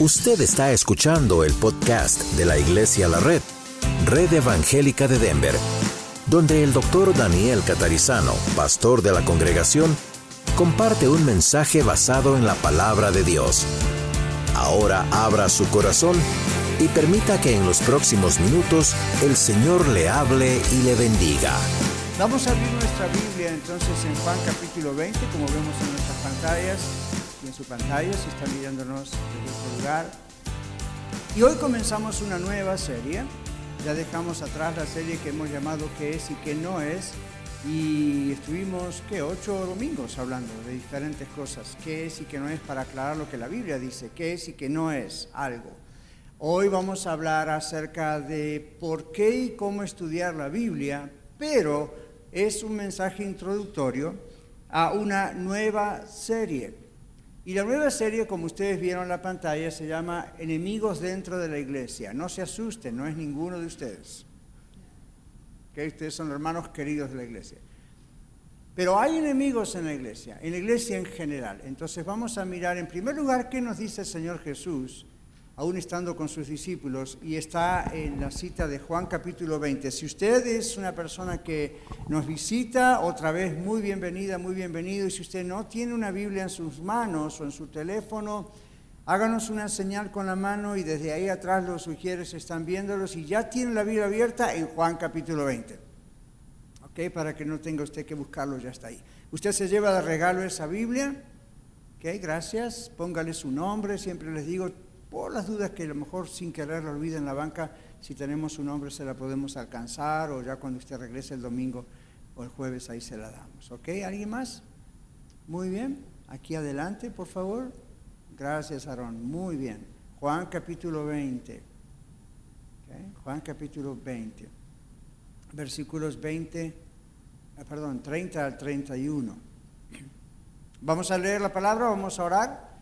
Usted está escuchando el podcast de la Iglesia La Red, Red Evangélica de Denver, donde el doctor Daniel Catarizano, pastor de la congregación, comparte un mensaje basado en la palabra de Dios. Ahora abra su corazón y permita que en los próximos minutos el Señor le hable y le bendiga. Vamos a abrir nuestra Biblia entonces en Juan capítulo 20, como vemos en nuestras pantallas su pantalla, si están mirándonos desde este lugar. Y hoy comenzamos una nueva serie. Ya dejamos atrás la serie que hemos llamado ¿Qué es y qué no es? Y estuvimos, ¿qué? Ocho domingos hablando de diferentes cosas. ¿Qué es y qué no es? Para aclarar lo que la Biblia dice. ¿Qué es y qué no es algo? Hoy vamos a hablar acerca de por qué y cómo estudiar la Biblia, pero es un mensaje introductorio a una nueva serie. Y la nueva serie, como ustedes vieron en la pantalla, se llama Enemigos dentro de la iglesia. No se asusten, no es ninguno de ustedes. que Ustedes son hermanos queridos de la iglesia. Pero hay enemigos en la iglesia, en la iglesia en general. Entonces vamos a mirar en primer lugar qué nos dice el Señor Jesús aún estando con sus discípulos, y está en la cita de Juan capítulo 20. Si usted es una persona que nos visita, otra vez muy bienvenida, muy bienvenido, y si usted no tiene una Biblia en sus manos o en su teléfono, háganos una señal con la mano y desde ahí atrás los sugieres están viéndolos y ya tiene la Biblia abierta en Juan capítulo 20. ¿Ok? Para que no tenga usted que buscarlo, ya está ahí. Usted se lleva de regalo esa Biblia. ¿Ok? Gracias. Póngale su nombre. Siempre les digo, por las dudas que a lo mejor sin querer lo olvide en la banca, si tenemos su nombre se la podemos alcanzar o ya cuando usted regrese el domingo o el jueves ahí se la damos. ¿Ok? ¿Alguien más? Muy bien. Aquí adelante, por favor. Gracias, Aarón. Muy bien. Juan capítulo 20. Juan capítulo 20. Versículos 20, ah, perdón, 30 al 31. Vamos a leer la palabra, vamos a orar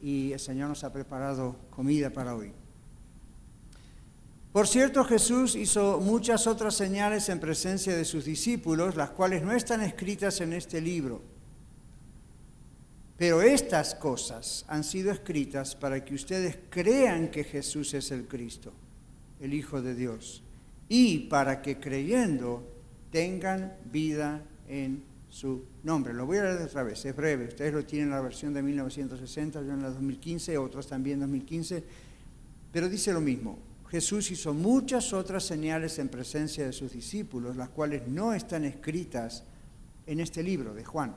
y el Señor nos ha preparado comida para hoy. Por cierto, Jesús hizo muchas otras señales en presencia de sus discípulos, las cuales no están escritas en este libro. Pero estas cosas han sido escritas para que ustedes crean que Jesús es el Cristo, el Hijo de Dios, y para que creyendo tengan vida en su nombre. Lo voy a leer otra vez, es breve. Ustedes lo tienen en la versión de 1960, yo en la 2015, otros también 2015, pero dice lo mismo. Jesús hizo muchas otras señales en presencia de sus discípulos, las cuales no están escritas en este libro de Juan.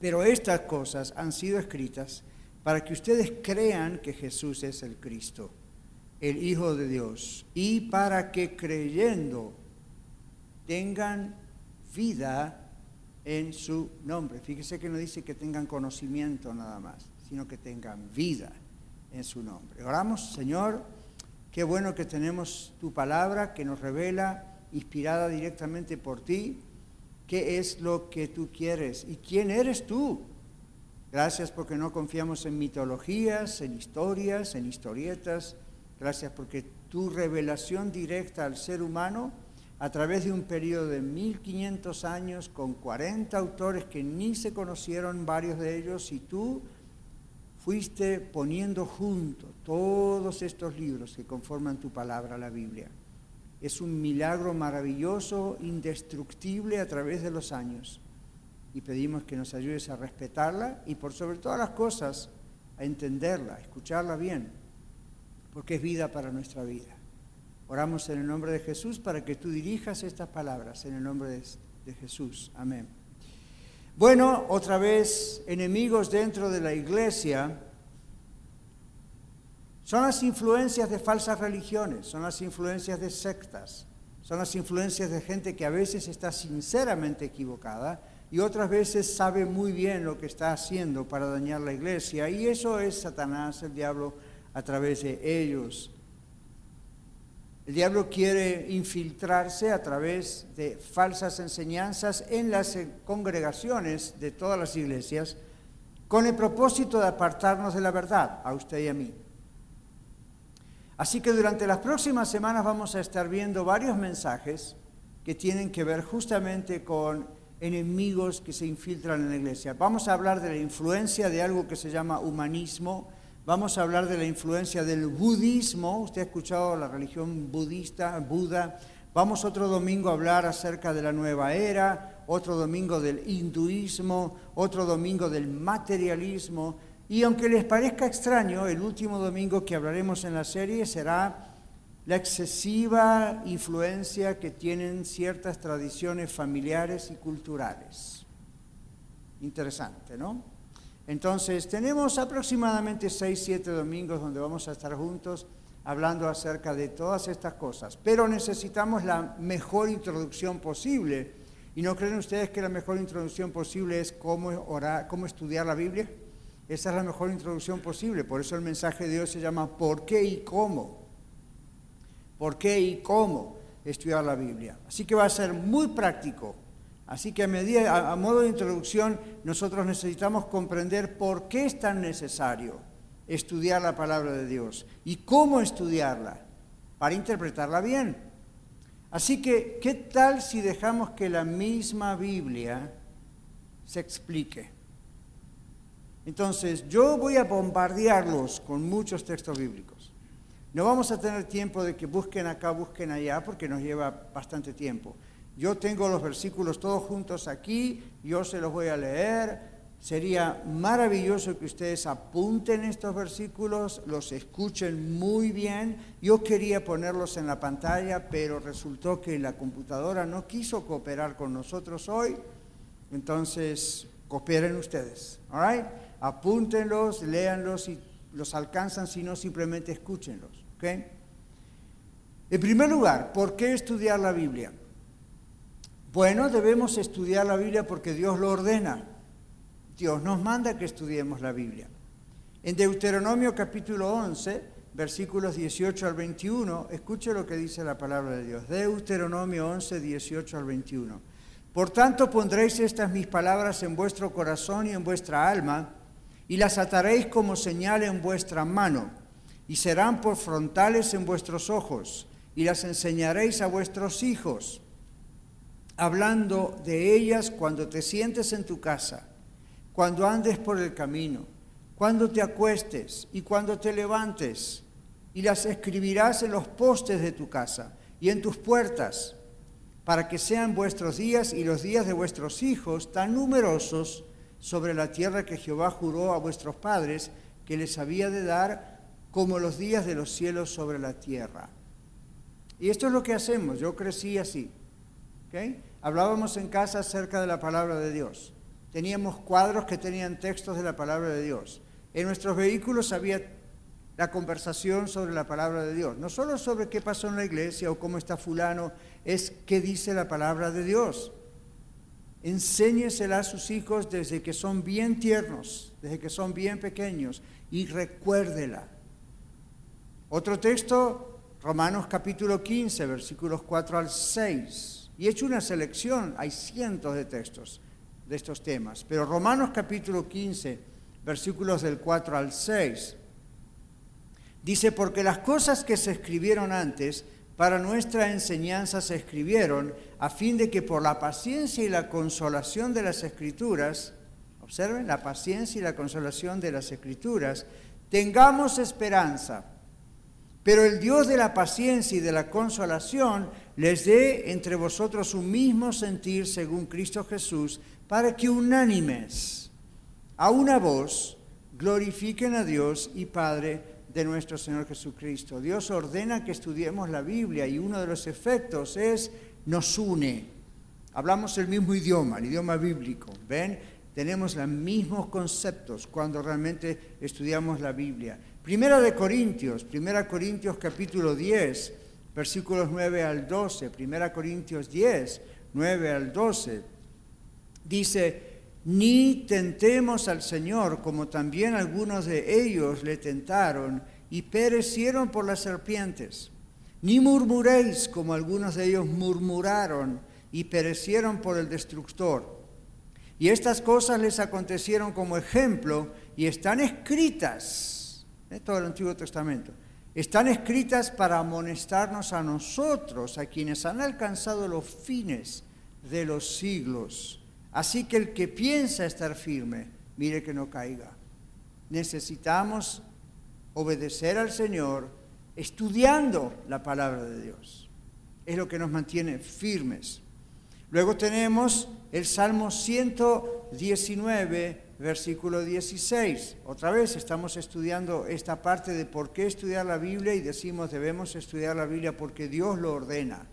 Pero estas cosas han sido escritas para que ustedes crean que Jesús es el Cristo, el Hijo de Dios, y para que creyendo tengan vida en su nombre. Fíjese que no dice que tengan conocimiento nada más, sino que tengan vida en su nombre. Oramos, Señor, qué bueno que tenemos tu palabra que nos revela, inspirada directamente por ti, qué es lo que tú quieres y quién eres tú. Gracias porque no confiamos en mitologías, en historias, en historietas. Gracias porque tu revelación directa al ser humano a través de un periodo de 1500 años con 40 autores que ni se conocieron varios de ellos y tú fuiste poniendo junto todos estos libros que conforman tu palabra, la Biblia. Es un milagro maravilloso, indestructible a través de los años. Y pedimos que nos ayudes a respetarla y por sobre todas las cosas a entenderla, a escucharla bien, porque es vida para nuestra vida. Oramos en el nombre de Jesús para que tú dirijas estas palabras en el nombre de, Jesús. Amén. Bueno, otra vez, enemigos dentro de la iglesia son las influencias de falsas religiones, son las influencias de sectas, son las influencias de gente que a veces está sinceramente equivocada y otras veces sabe muy bien lo que está haciendo para dañar la iglesia. Y eso es Satanás, el diablo, a través de ellos. El diablo quiere infiltrarse a través de falsas enseñanzas en las congregaciones de todas las iglesias con el propósito de apartarnos de la verdad, a usted y a mí. Así que durante las próximas semanas vamos a estar viendo varios mensajes que tienen que ver justamente con enemigos que se infiltran en la iglesia. Vamos a hablar de la influencia de algo que se llama humanismo, Vamos a hablar de la influencia del budismo. Usted ha escuchado la religión budista, Buda. Vamos otro domingo a hablar acerca de la nueva era, otro domingo del hinduismo, otro domingo del materialismo. Y aunque les parezca extraño, el último domingo que hablaremos en la serie será la excesiva influencia que tienen ciertas tradiciones familiares y culturales. Interesante, ¿no? Entonces, tenemos aproximadamente seis, siete domingos donde vamos a estar juntos hablando acerca de todas estas cosas, pero necesitamos la mejor introducción posible. ¿Y no creen ustedes que la mejor introducción posible es cómo, orar, cómo estudiar la Biblia? Esa es la mejor introducción posible, por eso el mensaje de Dios se llama ¿por qué y cómo? ¿Por qué y cómo estudiar la Biblia? Así que va a ser muy práctico Así que a, modo de introducción, nosotros necesitamos comprender por qué es tan necesario estudiar la palabra de Dios y cómo estudiarla para interpretarla bien. Así que, ¿qué tal si dejamos que la misma Biblia se explique? Entonces, yo voy a bombardearlos con muchos textos bíblicos. No vamos a tener tiempo de que busquen acá, busquen allá, porque nos lleva bastante tiempo. Yo tengo los versículos todos juntos aquí, yo se los voy a leer. Sería maravilloso que ustedes apunten estos versículos, los escuchen muy bien. Yo quería ponerlos en la pantalla, pero resultó que la computadora no quiso cooperar con nosotros hoy. Entonces, cooperen ustedes. All Apúntenlos, léanlos y los alcanzan, si no, simplemente escúchenlos. ¿okay? En primer lugar, ¿por qué estudiar la Biblia? Bueno, debemos estudiar la Biblia porque Dios lo ordena. Dios nos manda que estudiemos la Biblia. En Deuteronomio capítulo 11, versículos 18 al 21, escuche lo que dice la palabra de Dios. Deuteronomio 11, 18 al 21. Por tanto pondréis estas mis palabras en vuestro corazón y en vuestra alma, y las ataréis como señal en vuestra mano, y serán por frontales en vuestros ojos, y las enseñaréis a vuestros hijos hablando de ellas cuando te sientes en tu casa, cuando andes por el camino, cuando te acuestes y cuando te levantes, y las escribirás en los postes de tu casa y en tus puertas, para que sean vuestros días y los días de vuestros hijos tan numerosos sobre la tierra que Jehová juró a vuestros padres que les había de dar, como los días de los cielos sobre la tierra. Y esto es lo que hacemos, yo crecí así. Hablábamos en casa acerca de la palabra de Dios. Teníamos cuadros que tenían textos de la palabra de Dios. En nuestros vehículos había la conversación sobre la palabra de Dios. No solo sobre qué pasó en la iglesia o cómo está fulano, es qué dice la palabra de Dios. Enséñesela a sus hijos desde que son bien tiernos, desde que son bien pequeños, y recuérdela. Otro texto, Romanos capítulo 15, versículos 4 al 6. Y he hecho una selección, hay cientos de textos de estos temas, pero Romanos capítulo 15, versículos del 4 al 6, dice, porque las cosas que se escribieron antes para nuestra enseñanza se escribieron a fin de que por la paciencia y la consolación de las escrituras, observen, la paciencia y la consolación de las escrituras, tengamos esperanza. Pero el Dios de la paciencia y de la consolación les dé entre vosotros un mismo sentir según Cristo Jesús, para que unánimes, a una voz, glorifiquen a Dios y Padre de nuestro Señor Jesucristo. Dios ordena que estudiemos la Biblia y uno de los efectos es nos une. Hablamos el mismo idioma, el idioma bíblico. ¿Ven? Tenemos los mismos conceptos cuando realmente estudiamos la Biblia. Primera de Corintios, Primera Corintios capítulo 10, versículos 9 al 12, Primera Corintios 10, 9 al 12, dice, ni tentemos al Señor como también algunos de ellos le tentaron y perecieron por las serpientes, ni murmuréis como algunos de ellos murmuraron y perecieron por el destructor. Y estas cosas les acontecieron como ejemplo y están escritas todo el Antiguo Testamento, están escritas para amonestarnos a nosotros, a quienes han alcanzado los fines de los siglos. Así que el que piensa estar firme, mire que no caiga. Necesitamos obedecer al Señor estudiando la palabra de Dios. Es lo que nos mantiene firmes. Luego tenemos el Salmo 119, versículo 16. Otra vez estamos estudiando esta parte de por qué estudiar la Biblia y decimos debemos estudiar la Biblia porque Dios lo ordena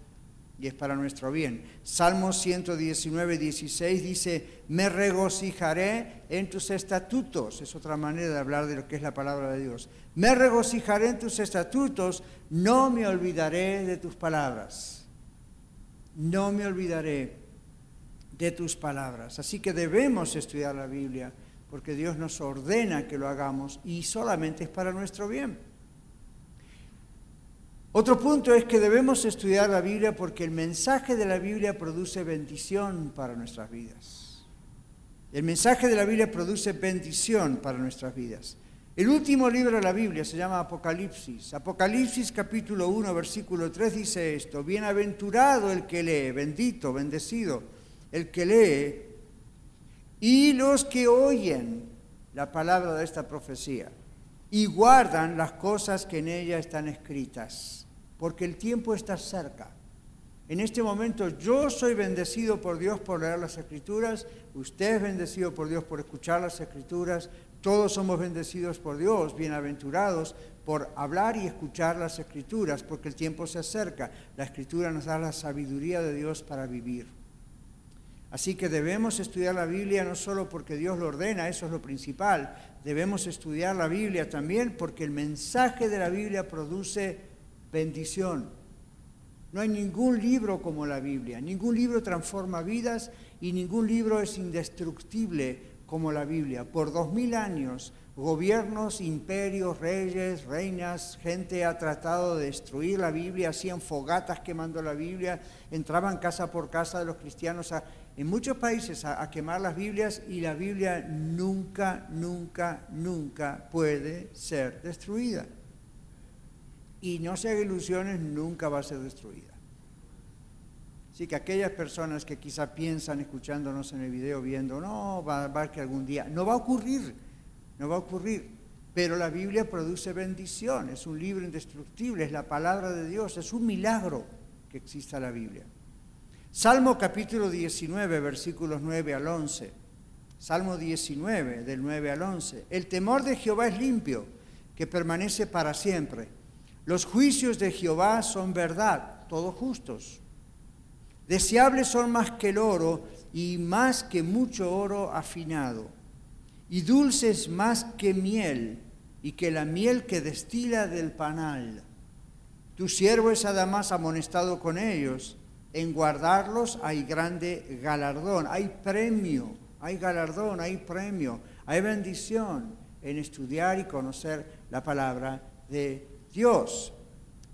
y es para nuestro bien. Salmo 119, 16 dice, me regocijaré en tus estatutos. Es otra manera de hablar de lo que es la palabra de Dios. Me regocijaré en tus estatutos, no me olvidaré de tus palabras. No me olvidaré de tus palabras. Así que debemos estudiar la Biblia porque Dios nos ordena que lo hagamos y solamente es para nuestro bien. Otro punto es que debemos estudiar la Biblia porque el mensaje de la Biblia produce bendición para nuestras vidas. El mensaje de la Biblia produce bendición para nuestras vidas. El último libro de la Biblia se llama Apocalipsis. Apocalipsis capítulo 1, versículo 3 dice esto, bienaventurado el que lee, bendito, bendecido, el que lee y los que oyen la palabra de esta profecía y guardan las cosas que en ella están escritas porque el tiempo está cerca. En este momento yo soy bendecido por Dios por leer las escrituras, usted es bendecido por Dios por escuchar las escrituras, todos somos bendecidos por Dios, bienaventurados por hablar y escuchar las escrituras, porque el tiempo se acerca. La escritura nos da la sabiduría de Dios para vivir. Así que debemos estudiar la Biblia no solo porque Dios lo ordena, eso es lo principal, debemos estudiar la Biblia también porque el mensaje de la Biblia produce bendición. No hay ningún libro como la Biblia, ningún libro transforma vidas y ningún libro es indestructible como la Biblia. Por dos mil años, gobiernos, imperios, reyes, reinas, gente ha tratado de destruir la Biblia, hacían fogatas quemando la Biblia, entraban casa por casa de los cristianos en muchos países a, quemar las Biblias y la Biblia nunca, nunca, nunca puede ser destruida y no se haga ilusiones, nunca va a ser destruida. Así que aquellas personas que quizá piensan escuchándonos en el video, viendo, no, va, va a que algún día, no va a ocurrir, no va a ocurrir. Pero la Biblia produce bendición, es un libro indestructible, es la palabra de Dios, es un milagro que exista la Biblia. Salmo capítulo 19, versículos 9 al 11. Salmo 19, del 9 al 11. El temor de Jehová es limpio, que permanece para siempre. Los juicios de Jehová son verdad, todos justos. Deseables son más que el oro y más que mucho oro afinado. Y dulces más que miel y que la miel que destila del panal. Tu siervo es además amonestado con ellos. En guardarlos hay grande galardón, hay premio, hay galardón, hay premio, hay bendición en estudiar y conocer la palabra de Dios.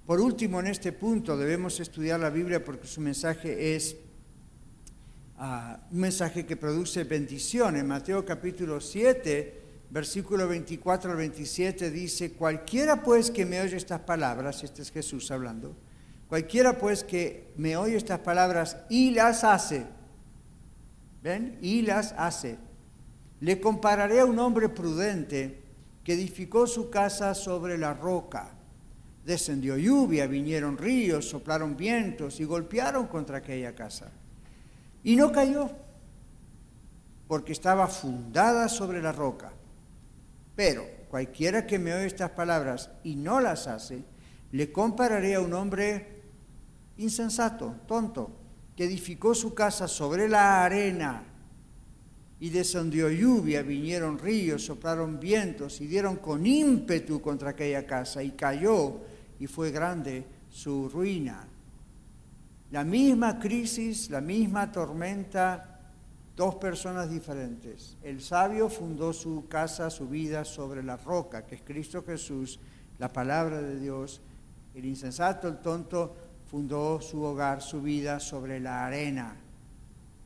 Por último, en este punto debemos estudiar la Biblia porque su mensaje es ah, un mensaje que produce bendición. En Mateo capítulo 7, versículo 24 al 27 dice, cualquiera pues que me oye estas palabras, este es Jesús hablando, cualquiera pues que me oye estas palabras y las hace, ¿ven? Y las hace, le compararé a un hombre prudente que edificó su casa sobre la roca descendió lluvia, vinieron ríos, soplaron vientos y golpearon contra aquella casa. Y no cayó, porque estaba fundada sobre la roca. Pero cualquiera que me oye estas palabras y no las hace, le compararé a un hombre insensato, tonto, que edificó su casa sobre la arena y descendió lluvia, vinieron ríos, soplaron vientos y dieron con ímpetu contra aquella casa y cayó y fue grande su ruina. La misma crisis, la misma tormenta, dos personas diferentes. El sabio fundó su casa, su vida sobre la roca, que es Cristo Jesús, la palabra de Dios. El insensato, el tonto, fundó su hogar, su vida sobre la arena.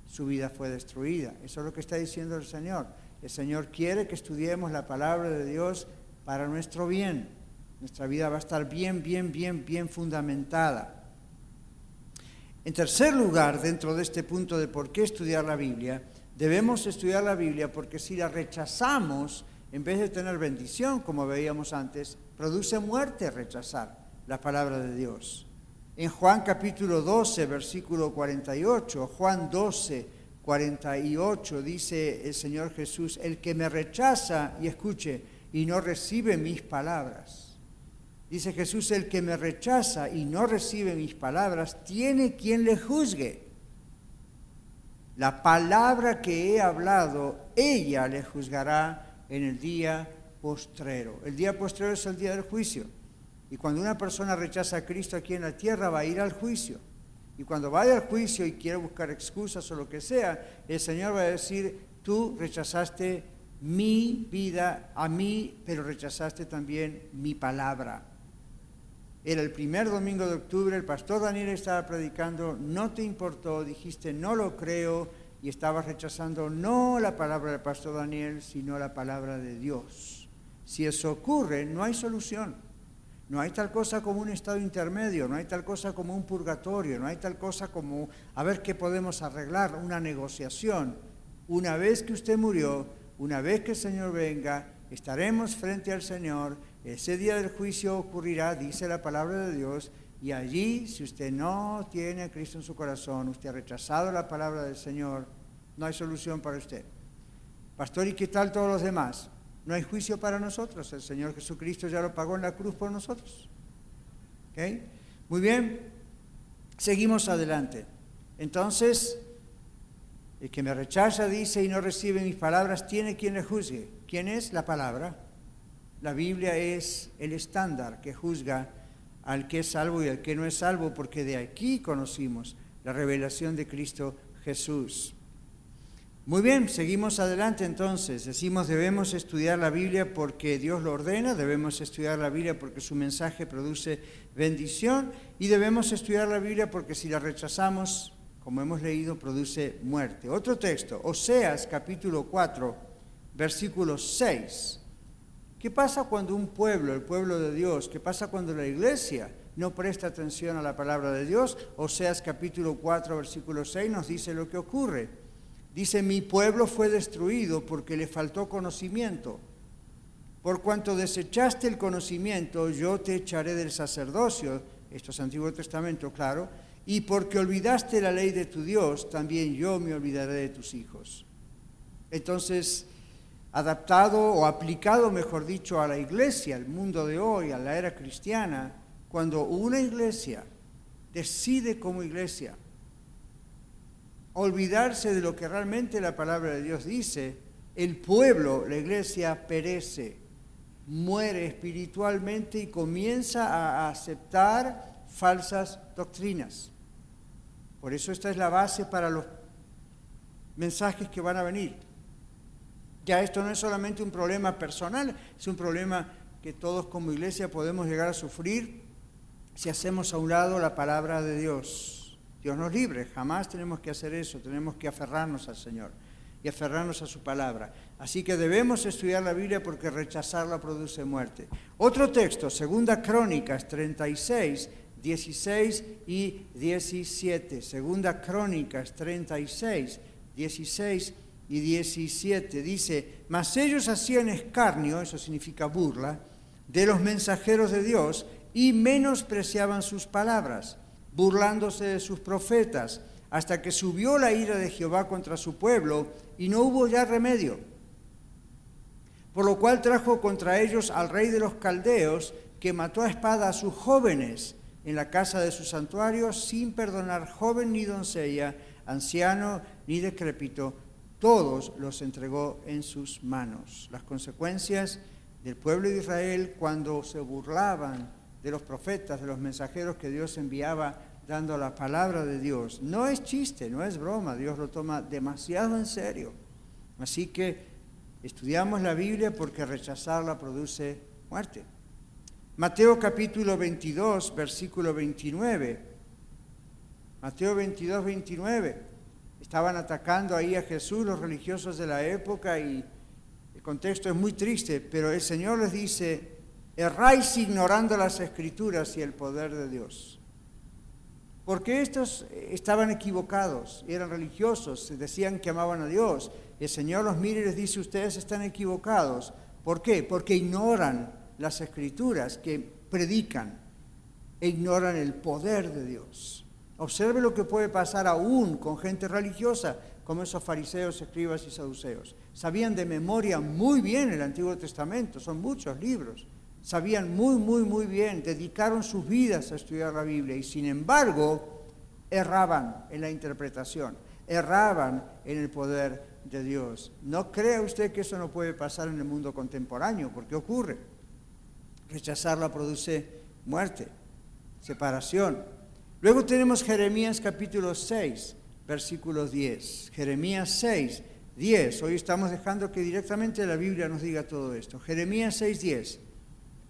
Su vida fue destruida. Eso es lo que está diciendo el Señor. El Señor quiere que estudiemos la palabra de Dios para nuestro bien. Nuestra vida va a estar bien, bien, bien, bien fundamentada. En tercer lugar, dentro de este punto de por qué estudiar la Biblia, debemos estudiar la Biblia porque si la rechazamos, en vez de tener bendición, como veíamos antes, produce muerte rechazar la palabra de Dios. En Juan capítulo 12, versículo 48, Juan 12, 48, dice el Señor Jesús, el que me rechaza, y escuche, y no recibe mis palabras. Dice Jesús, el que me rechaza y no recibe mis palabras, tiene quien le juzgue. La palabra que he hablado, ella le juzgará en el día postrero. El día postrero es el día del juicio. Y cuando una persona rechaza a Cristo aquí en la tierra, va a ir al juicio. Y cuando vaya al juicio y quiere buscar excusas o lo que sea, el Señor va a decir, tú rechazaste mi vida a mí, pero rechazaste también mi palabra. Era el primer domingo de octubre, el pastor Daniel estaba predicando, no te importó, dijiste no lo creo y estabas rechazando no la palabra del pastor Daniel, sino la palabra de Dios. Si eso ocurre, no hay solución. No hay tal cosa como un estado intermedio, no hay tal cosa como un purgatorio, no hay tal cosa como a ver qué podemos arreglar, una negociación. Una vez que usted murió, una vez que el Señor venga, estaremos frente al Señor, ese día del juicio ocurrirá, dice la palabra de Dios, y allí, si usted no tiene a Cristo en su corazón, usted ha rechazado la palabra del Señor, no hay solución para usted. Pastor, ¿y qué tal todos los demás? No hay juicio para nosotros, el Señor Jesucristo ya lo pagó en la cruz por nosotros. Muy bien, seguimos adelante. Entonces, el que me rechaza, dice, y no recibe mis palabras, tiene quien le juzgue. ¿Quién es? La palabra. La Biblia es el estándar que juzga al que es salvo y al que no es salvo, porque de aquí conocimos la revelación de Cristo Jesús. Muy bien, seguimos adelante entonces. Decimos debemos estudiar la Biblia porque Dios lo ordena, debemos estudiar la Biblia porque su mensaje produce bendición y debemos estudiar la Biblia porque si la rechazamos como hemos leído, produce muerte. Otro texto, Oseas capítulo 4, versículo 6. ¿Qué pasa cuando un pueblo, el pueblo de Dios, qué pasa cuando la iglesia no presta atención a la palabra de Dios? Oseas capítulo 4, versículo 6 nos dice lo que ocurre. Dice, mi pueblo fue destruido porque le faltó conocimiento. Por cuanto desechaste el conocimiento, yo te echaré del sacerdocio. Esto es Antiguo Testamento, claro y porque olvidaste la ley de tu Dios, también yo me olvidaré de tus hijos. Entonces, adaptado o aplicado, mejor dicho, a la iglesia, al mundo de hoy, a la era cristiana, cuando una iglesia decide como iglesia olvidarse de lo que realmente la palabra de Dios dice, el pueblo, la iglesia, perece, muere espiritualmente y comienza a aceptar falsas doctrinas. Por eso esta es la base para los mensajes que van a venir. Ya esto no es solamente un problema personal, es un problema que todos como iglesia podemos llegar a sufrir si hacemos a un lado la palabra de Dios. Dios nos libre, jamás tenemos que hacer eso, tenemos que aferrarnos al Señor y aferrarnos a su palabra. Así que debemos estudiar la Biblia porque rechazarla produce muerte. Otro texto, Segunda Crónicas 36, 16 y 17. Segunda Crónicas 36, 16 y 17. Dice, mas ellos hacían escarnio, eso significa burla, de los mensajeros de Dios y menospreciaban sus palabras, burlándose de sus profetas, hasta que subió la ira de Jehová contra su pueblo y no hubo ya remedio. Por lo cual trajo contra ellos al rey de los caldeos, que mató a espada a sus jóvenes en la casa de su santuario sin perdonar joven ni doncella, anciano ni decrépito, todos los entregó en sus manos. Las consecuencias del pueblo de Israel cuando se burlaban de los profetas, de los mensajeros que Dios enviaba dando la palabra de Dios. No es chiste, no es broma, Dios lo toma demasiado en serio. Así que estudiamos la Biblia porque rechazarla produce muerte. Mateo capítulo 22, versículo 29. Mateo 22, 29. Estaban atacando ahí a Jesús los religiosos de la época y el contexto es muy triste, pero el Señor les dice, erráis ignorando las escrituras y el poder de Dios. Porque estos estaban equivocados, eran religiosos, decían que amaban a Dios. El Señor los mira y les dice, ustedes están equivocados ¿Por qué? Porque ignoran las escrituras que predican e ignoran el poder de Dios. Observe lo que puede pasar aún con gente religiosa, como esos fariseos, escribas y saduceos. Sabían de memoria muy bien el Antiguo Testamento, son muchos libros. Sabían muy, muy, muy bien, dedicaron sus vidas a estudiar la Biblia y sin embargo erraban en la interpretación, erraban en el poder de Dios. No crea usted que eso no puede pasar en el mundo contemporáneo, porque ocurre. Rechazarla produce muerte, separación, Luego tenemos Jeremías capítulo 6, versículo 10. Jeremías 6, 10. Hoy estamos dejando que directamente la Biblia nos diga todo esto. Jeremías 6, 10.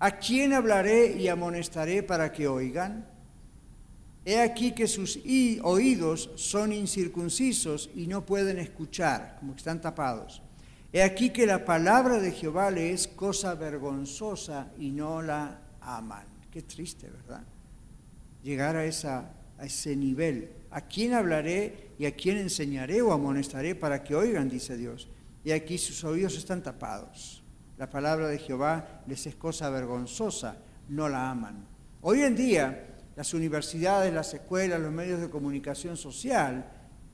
¿A quién hablaré y amonestaré para que oigan? He aquí que sus oídos son incircuncisos y no pueden escuchar, como que están tapados. He aquí que la palabra de Jehová le es cosa vergonzosa y no la aman. Qué triste, ¿verdad? llegar a, a ese nivel. ¿A quién hablaré y a quién enseñaré o amonestaré para que oigan? dice Dios. Y aquí sus oídos están tapados. La palabra de Jehová les es cosa vergonzosa, no la aman. Hoy en día, las universidades, las escuelas, los medios de comunicación social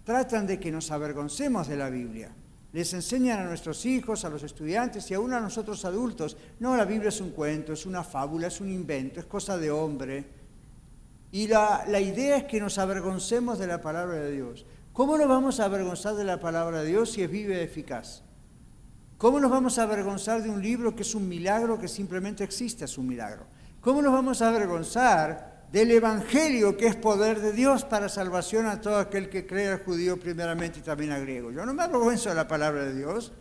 tratan de que nos avergoncemos de la Biblia. Les enseñan a nuestros hijos, a los estudiantes y aún a nosotros adultos, no, la Biblia es un cuento, es una fábula, es un invento, es cosa de hombre. Y la, idea es que nos avergoncemos de la palabra de Dios. ¿Cómo nos vamos a avergonzar de la palabra de Dios si es viva y eficaz? ¿Cómo nos vamos a avergonzar de un libro que es un milagro que simplemente existe, es un milagro? ¿Cómo nos vamos a avergonzar del Evangelio que es poder de Dios para salvación a todo aquel que cree al judío primeramente y también al griego? Yo no me avergüenzo de la palabra de Dios.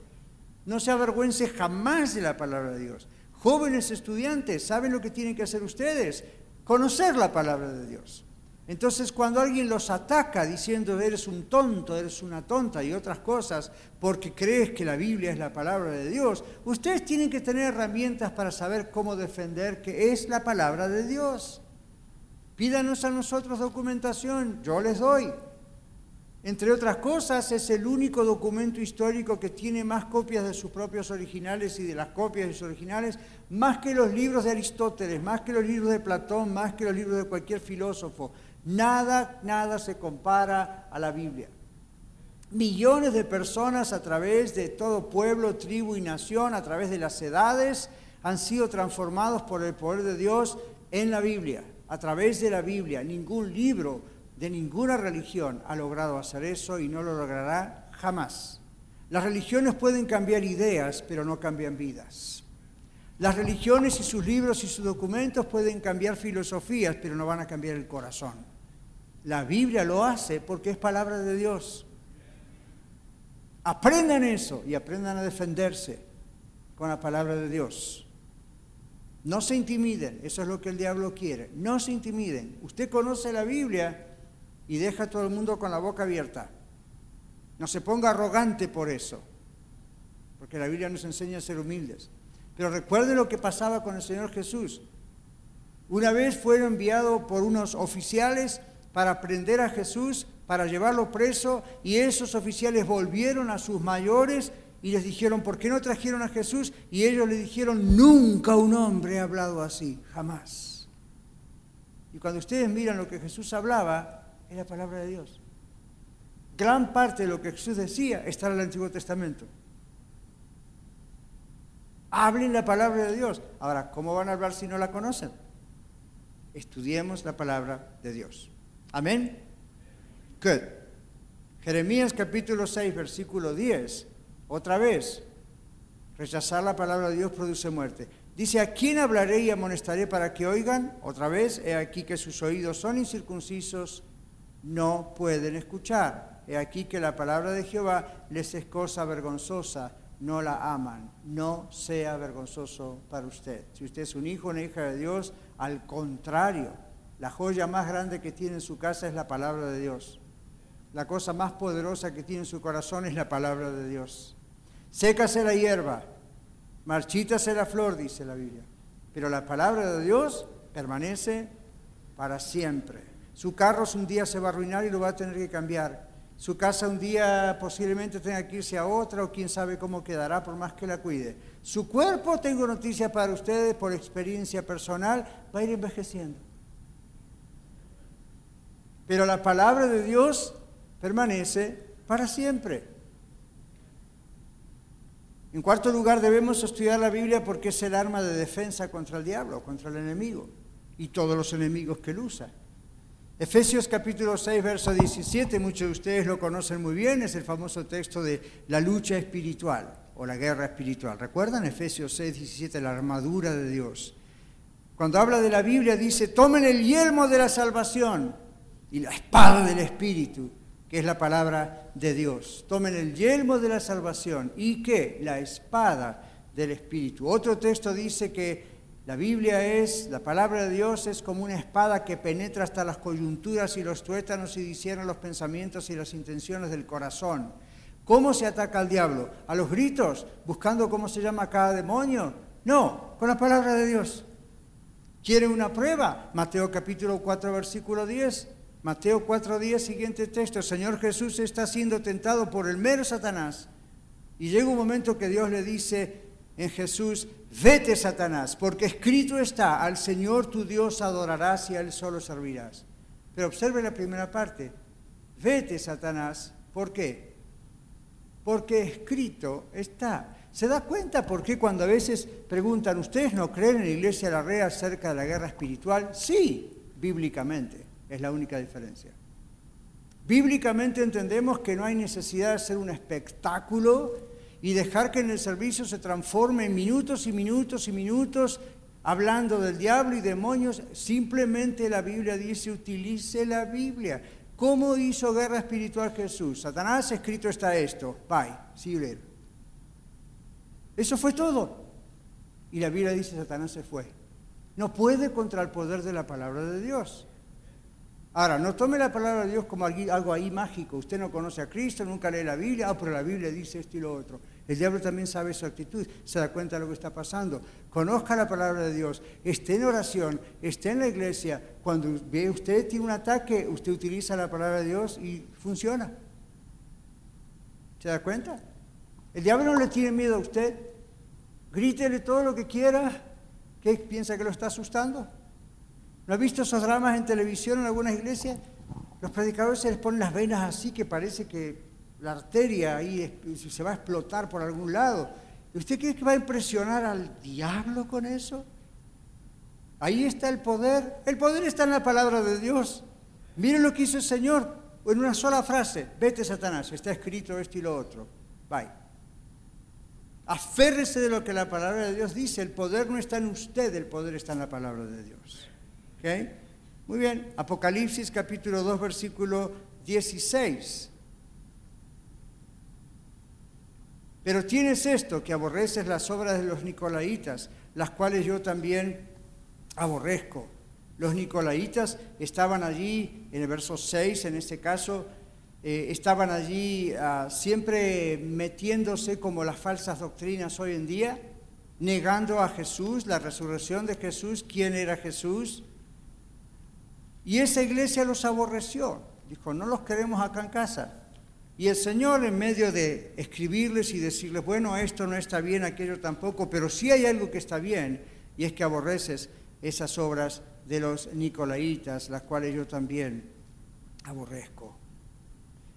No se avergüence jamás de la palabra de Dios. Jóvenes estudiantes, ¿saben lo que tienen que hacer ustedes? conocer la palabra de Dios. Entonces cuando alguien los ataca diciendo eres un tonto, eres una tonta y otras cosas porque crees que la Biblia es la palabra de Dios, ustedes tienen que tener herramientas para saber cómo defender que es la palabra de Dios. Pídanos a nosotros documentación, yo les doy. Entre otras cosas, es el único documento histórico que tiene más copias de sus propios originales y de las copias de sus originales, más que los libros de Aristóteles, más que los libros de Platón, más que los libros de cualquier filósofo. Nada, nada se compara a la Biblia. Millones de personas a través de todo pueblo, tribu y nación, a través de las edades, han sido transformados por el poder de Dios en la Biblia, a través de la Biblia. Ningún libro de ninguna religión ha logrado hacer eso y no lo logrará jamás. Las religiones pueden cambiar ideas, pero no cambian vidas. Las religiones y sus libros y sus documentos pueden cambiar filosofías, pero no van a cambiar el corazón. La Biblia lo hace porque es palabra de Dios. Aprendan eso y aprendan a defenderse con la palabra de Dios. No se intimiden, eso es lo que el diablo quiere. No se intimiden. Usted conoce la Biblia, y deja a todo el mundo con la boca abierta. No se ponga arrogante por eso, porque la Biblia nos enseña a ser humildes. Pero recuerde lo que pasaba con el Señor Jesús. Una vez fue enviado por unos oficiales para prender a Jesús, para llevarlo preso, y esos oficiales volvieron a sus mayores y les dijeron, ¿por qué no trajeron a Jesús? Y ellos le dijeron, nunca un hombre ha hablado así, jamás. Y cuando ustedes miran lo que Jesús hablaba, es la palabra de Dios. Gran parte de lo que Jesús decía está en el Antiguo Testamento. Hablen la palabra de Dios. Ahora, ¿cómo van a hablar si no la conocen? Estudiemos la palabra de Dios. Amén. Good. Jeremías capítulo 6, versículo 10. Otra vez, rechazar la palabra de Dios produce muerte. Dice, ¿a quién hablaré y amonestaré para que oigan? Otra vez, he aquí que sus oídos son incircuncisos no pueden escuchar. He aquí que la palabra de Jehová les es cosa vergonzosa, no la aman. No sea vergonzoso para usted. Si usted es un hijo o una hija de Dios, al contrario, la joya más grande que tiene en su casa es la palabra de Dios. La cosa más poderosa que tiene en su corazón es la palabra de Dios. Sécase la hierba, marchítase la flor, dice la Biblia. Pero la palabra de Dios permanece para siempre. Su carro un día se va a arruinar y lo va a tener que cambiar. Su casa un día posiblemente tenga que irse a otra o quién sabe cómo quedará por más que la cuide. Su cuerpo, tengo noticias para ustedes por experiencia personal, va a ir envejeciendo. Pero la palabra de Dios permanece para siempre. En cuarto lugar, debemos estudiar la Biblia porque es el arma de defensa contra el diablo, contra el enemigo y todos los enemigos que él usa. Efesios capítulo 6, verso 17, muchos de ustedes lo conocen muy bien, es el famoso texto de la lucha espiritual o la guerra espiritual. ¿Recuerdan? Efesios 6, 17, la armadura de Dios. Cuando habla de la Biblia dice, tomen el yelmo de la salvación y la espada del Espíritu, que es la palabra de Dios. Tomen el yelmo de la salvación y que la espada del Espíritu. Otro texto dice que la Biblia es, la palabra de Dios es como una espada que penetra hasta las coyunturas y los tuétanos y discierne los pensamientos y las intenciones del corazón. ¿Cómo se ataca al diablo? ¿A los gritos? ¿Buscando cómo se llama cada demonio? No, con la palabra de Dios. ¿Quieren una prueba? Mateo capítulo 4, versículo 10. Mateo 4.10, siguiente texto, el Señor Jesús está siendo tentado por el mero Satanás. Y llega un momento que Dios le dice en Jesús, vete Satanás, porque escrito está, al Señor tu Dios adorarás y a Él solo servirás. Pero observe la primera parte, vete Satanás, ¿por qué? Porque escrito está. ¿Se da cuenta por qué cuando a veces preguntan, ¿ustedes no creen en la iglesia de la red acerca de la guerra espiritual? Sí, bíblicamente. Es la única diferencia. Bíblicamente entendemos que no hay necesidad de hacer un espectáculo y dejar que en el servicio se transforme en minutos y minutos y minutos hablando del diablo y demonios. Simplemente la Biblia dice, utilice la Biblia. ¿Cómo hizo guerra espiritual Jesús? Satanás, escrito está esto. Bye, see Eso fue todo. Y la Biblia dice, Satanás se fue. No puede contra el poder de la palabra de Dios. Ahora, no tome la palabra de Dios como algo ahí mágico. Usted no conoce a Cristo, nunca lee la Biblia, ah, pero la Biblia dice esto y lo otro. El diablo también sabe su actitud, se da cuenta de lo que está pasando. Conozca la palabra de Dios, esté en oración, esté en la iglesia. Cuando ve usted tiene un ataque, usted utiliza la palabra de Dios y funciona. ¿Se da cuenta? El diablo no le tiene miedo a usted. Grítele todo lo que quiera. ¿Qué piensa que lo está asustando? ¿No ha visto esos dramas en televisión en algunas iglesias? Los predicadores se les ponen las venas así que parece que la arteria ahí se va a explotar por algún lado. ¿Y usted cree que va a impresionar al diablo con eso? Ahí está el poder. El poder está en la palabra de Dios. Miren lo que hizo el Señor en una sola frase. Vete, Satanás, está escrito esto y lo otro. Bye. Aférrese de lo que la palabra de Dios dice. El poder no está en usted, el poder está en la palabra de Dios. Muy bien, Apocalipsis capítulo 2, versículo 16. Pero tienes esto, que aborreces las obras de los nicolaitas, las cuales yo también aborrezco. Los nicolaitas estaban allí, en el verso 6 en este caso, eh, estaban allí ah, siempre metiéndose como las falsas doctrinas hoy en día, negando a Jesús, la resurrección de Jesús, quién era Jesús, y esa iglesia los aborreció. Dijo, no los queremos acá en casa. Y el Señor, en medio de escribirles y decirles, bueno, esto no está bien, aquello tampoco, pero sí hay algo que está bien, y es que aborreces esas obras de los nicolaitas, las cuales yo también aborrezco.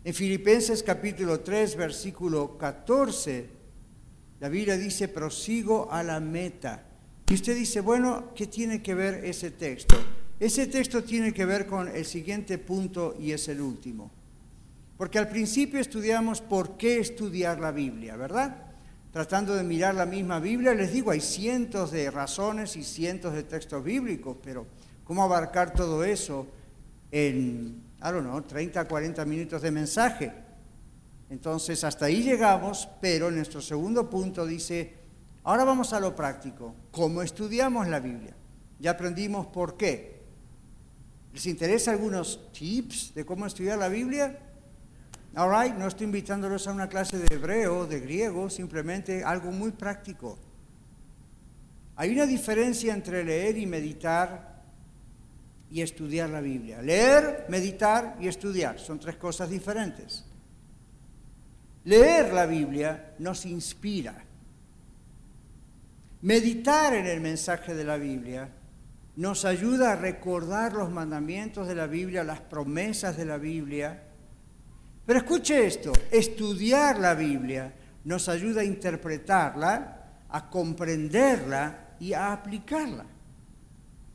En Filipenses capítulo 3, versículo 14, la Biblia dice, prosigo a la meta. Y usted dice, bueno, ¿qué tiene que ver ese texto? Ese texto tiene que ver con el siguiente punto y es el último. Porque al principio estudiamos por qué estudiar la Biblia, ¿verdad? Tratando de mirar la misma Biblia, les digo, hay cientos de razones y cientos de textos bíblicos, pero ¿cómo abarcar todo eso en, I don't know, 30, 40 minutos de mensaje? Entonces, hasta ahí llegamos, pero nuestro segundo punto dice, ahora vamos a lo práctico, ¿cómo estudiamos la Biblia? Ya aprendimos por qué, ¿Les interesa algunos tips de cómo estudiar la Biblia? All right, no estoy invitándolos a una clase de hebreo, de griego, simplemente algo muy práctico. Hay una diferencia entre leer y meditar y estudiar la Biblia. Leer, meditar y estudiar son tres cosas diferentes. Leer la Biblia nos inspira. Meditar en el mensaje de la Biblia nos ayuda a recordar los mandamientos de la Biblia, las promesas de la Biblia. Pero escuche esto, estudiar la Biblia nos ayuda a interpretarla, a comprenderla y a aplicarla.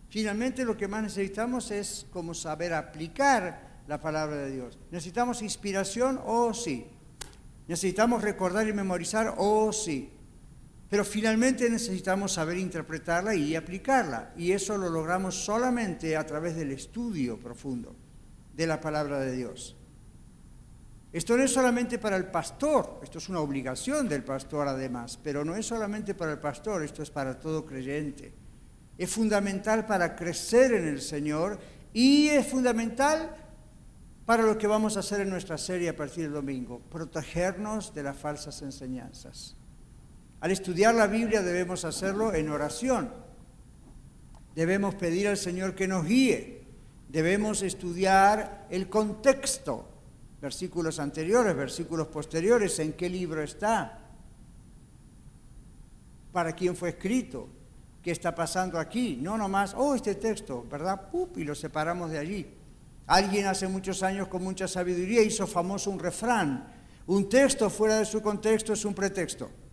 Finalmente lo que más necesitamos es como saber aplicar la palabra de Dios. ¿Necesitamos inspiración? Oh sí. ¿Necesitamos recordar y memorizar? Oh sí. Pero finalmente necesitamos saber interpretarla y aplicarla. Y eso lo logramos solamente a través del estudio profundo de la palabra de Dios. Esto no es solamente para el pastor, esto es una obligación del pastor además, pero no es solamente para el pastor, esto es para todo creyente. Es fundamental para crecer en el Señor y es fundamental para lo que vamos a hacer en nuestra serie a partir del domingo, protegernos de las falsas enseñanzas. Al estudiar la Biblia debemos hacerlo en oración. Debemos pedir al Señor que nos guíe. Debemos estudiar el contexto, versículos anteriores, versículos posteriores, en qué libro está, para quién fue escrito, qué está pasando aquí. No nomás, oh, este texto, ¿verdad? y lo separamos de allí. Alguien hace muchos años con mucha sabiduría hizo famoso un refrán. Un texto fuera de su contexto es un pretexto.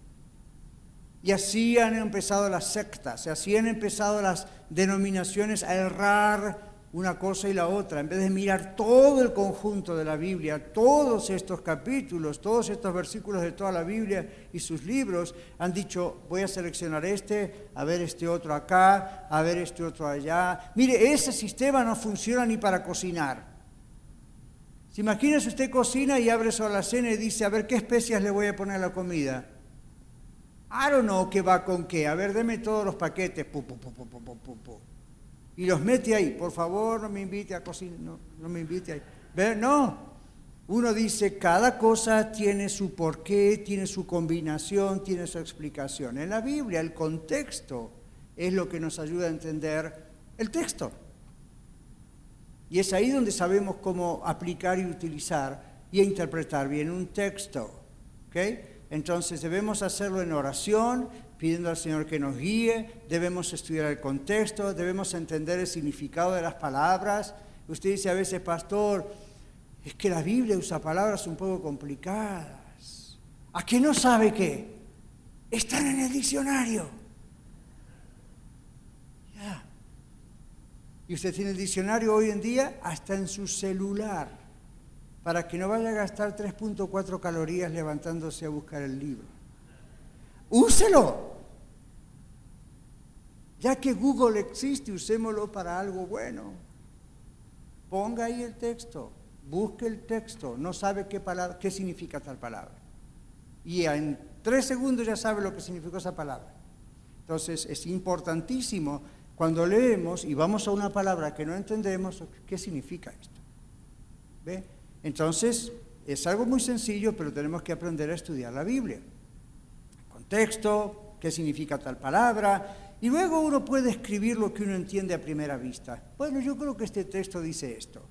Y así han empezado las sectas, así han empezado las denominaciones a errar una cosa y la otra. En vez de mirar todo el conjunto de la Biblia, todos estos capítulos, todos estos versículos de toda la Biblia y sus libros, han dicho, voy a seleccionar este, a ver este otro acá, a ver este otro allá. Mire, ese sistema no funciona ni para cocinar. Si usted cocina y abre sobre la cena y dice, a ver qué especias le voy a poner a la comida. I don't know qué va con qué. A ver, deme todos los paquetes. y los mete ahí. Por favor, no me invite a cocinar. No, no me invite ahí. No. Uno dice, cada cosa tiene su porqué, tiene su combinación, tiene su explicación. En la Biblia el contexto es lo que nos ayuda a entender el texto. Y es ahí donde sabemos cómo aplicar y utilizar y interpretar bien un texto. ¿okay? Entonces debemos hacerlo en oración, pidiendo al Señor que nos guíe, debemos estudiar el contexto, debemos entender el significado de las palabras. Usted dice a veces, pastor, es que la Biblia usa palabras un poco complicadas. ¿A qué no sabe qué? Están en el diccionario. Ya. Y usted tiene el diccionario hoy en día hasta en su celular para que no vaya a gastar 3.4 calorías levantándose a buscar el libro. Úselo. Ya que Google existe, usémoslo para algo bueno. Ponga ahí el texto, busque el texto, no sabe qué, palabra, qué significa tal palabra. Y en tres segundos ya sabe lo que significó esa palabra. Entonces es importantísimo cuando leemos y vamos a una palabra que no entendemos, ¿qué significa esto? ¿Ve? Entonces, es algo muy sencillo, pero tenemos que aprender a estudiar la Biblia. Contexto, qué significa tal palabra, y luego uno puede escribir lo que uno entiende a primera vista. Bueno, yo creo que este texto dice esto.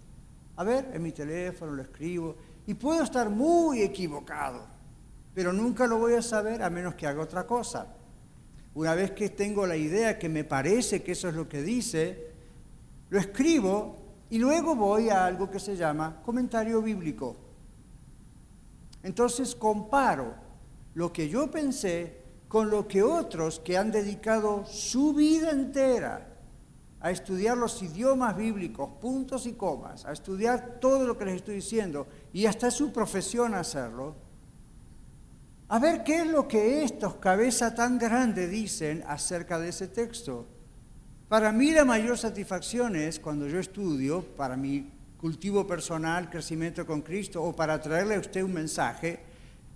A ver, en mi teléfono lo escribo, y puedo estar muy equivocado, pero nunca lo voy a saber a menos que haga otra cosa. Una vez que tengo la idea que me parece que eso es lo que dice, lo escribo y luego voy a algo que se llama comentario bíblico. Entonces comparo lo que yo pensé con lo que otros que han dedicado su vida entera a estudiar los idiomas bíblicos, puntos y comas, a estudiar todo lo que les estoy diciendo y hasta su profesión hacerlo, a ver qué es lo que estos cabeza tan grande dicen acerca de ese texto. Para mí la mayor satisfacción es cuando yo estudio, para mi cultivo personal, crecimiento con Cristo, o para traerle a usted un mensaje,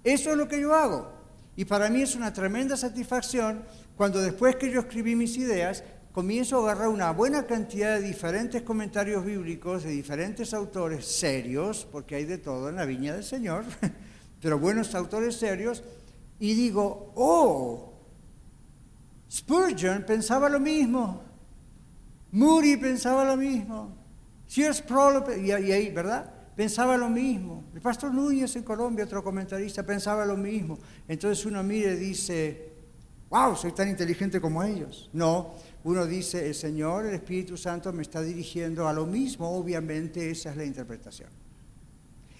eso es lo que yo hago. Y para mí es una tremenda satisfacción cuando después que yo escribí mis ideas, comienzo a agarrar una buena cantidad de diferentes comentarios bíblicos de diferentes autores serios, porque hay de todo en la viña del Señor, pero buenos autores serios, y digo, oh, Spurgeon pensaba lo mismo. Moody pensaba lo mismo. Sears Prolo, y, ahí, ¿verdad? pensaba lo mismo. El pastor Núñez en Colombia, otro comentarista, pensaba lo mismo. Entonces uno mire y dice, wow, soy tan inteligente como ellos. No, uno dice, el Señor, el Espíritu Santo me está dirigiendo a lo mismo, obviamente esa es la interpretación.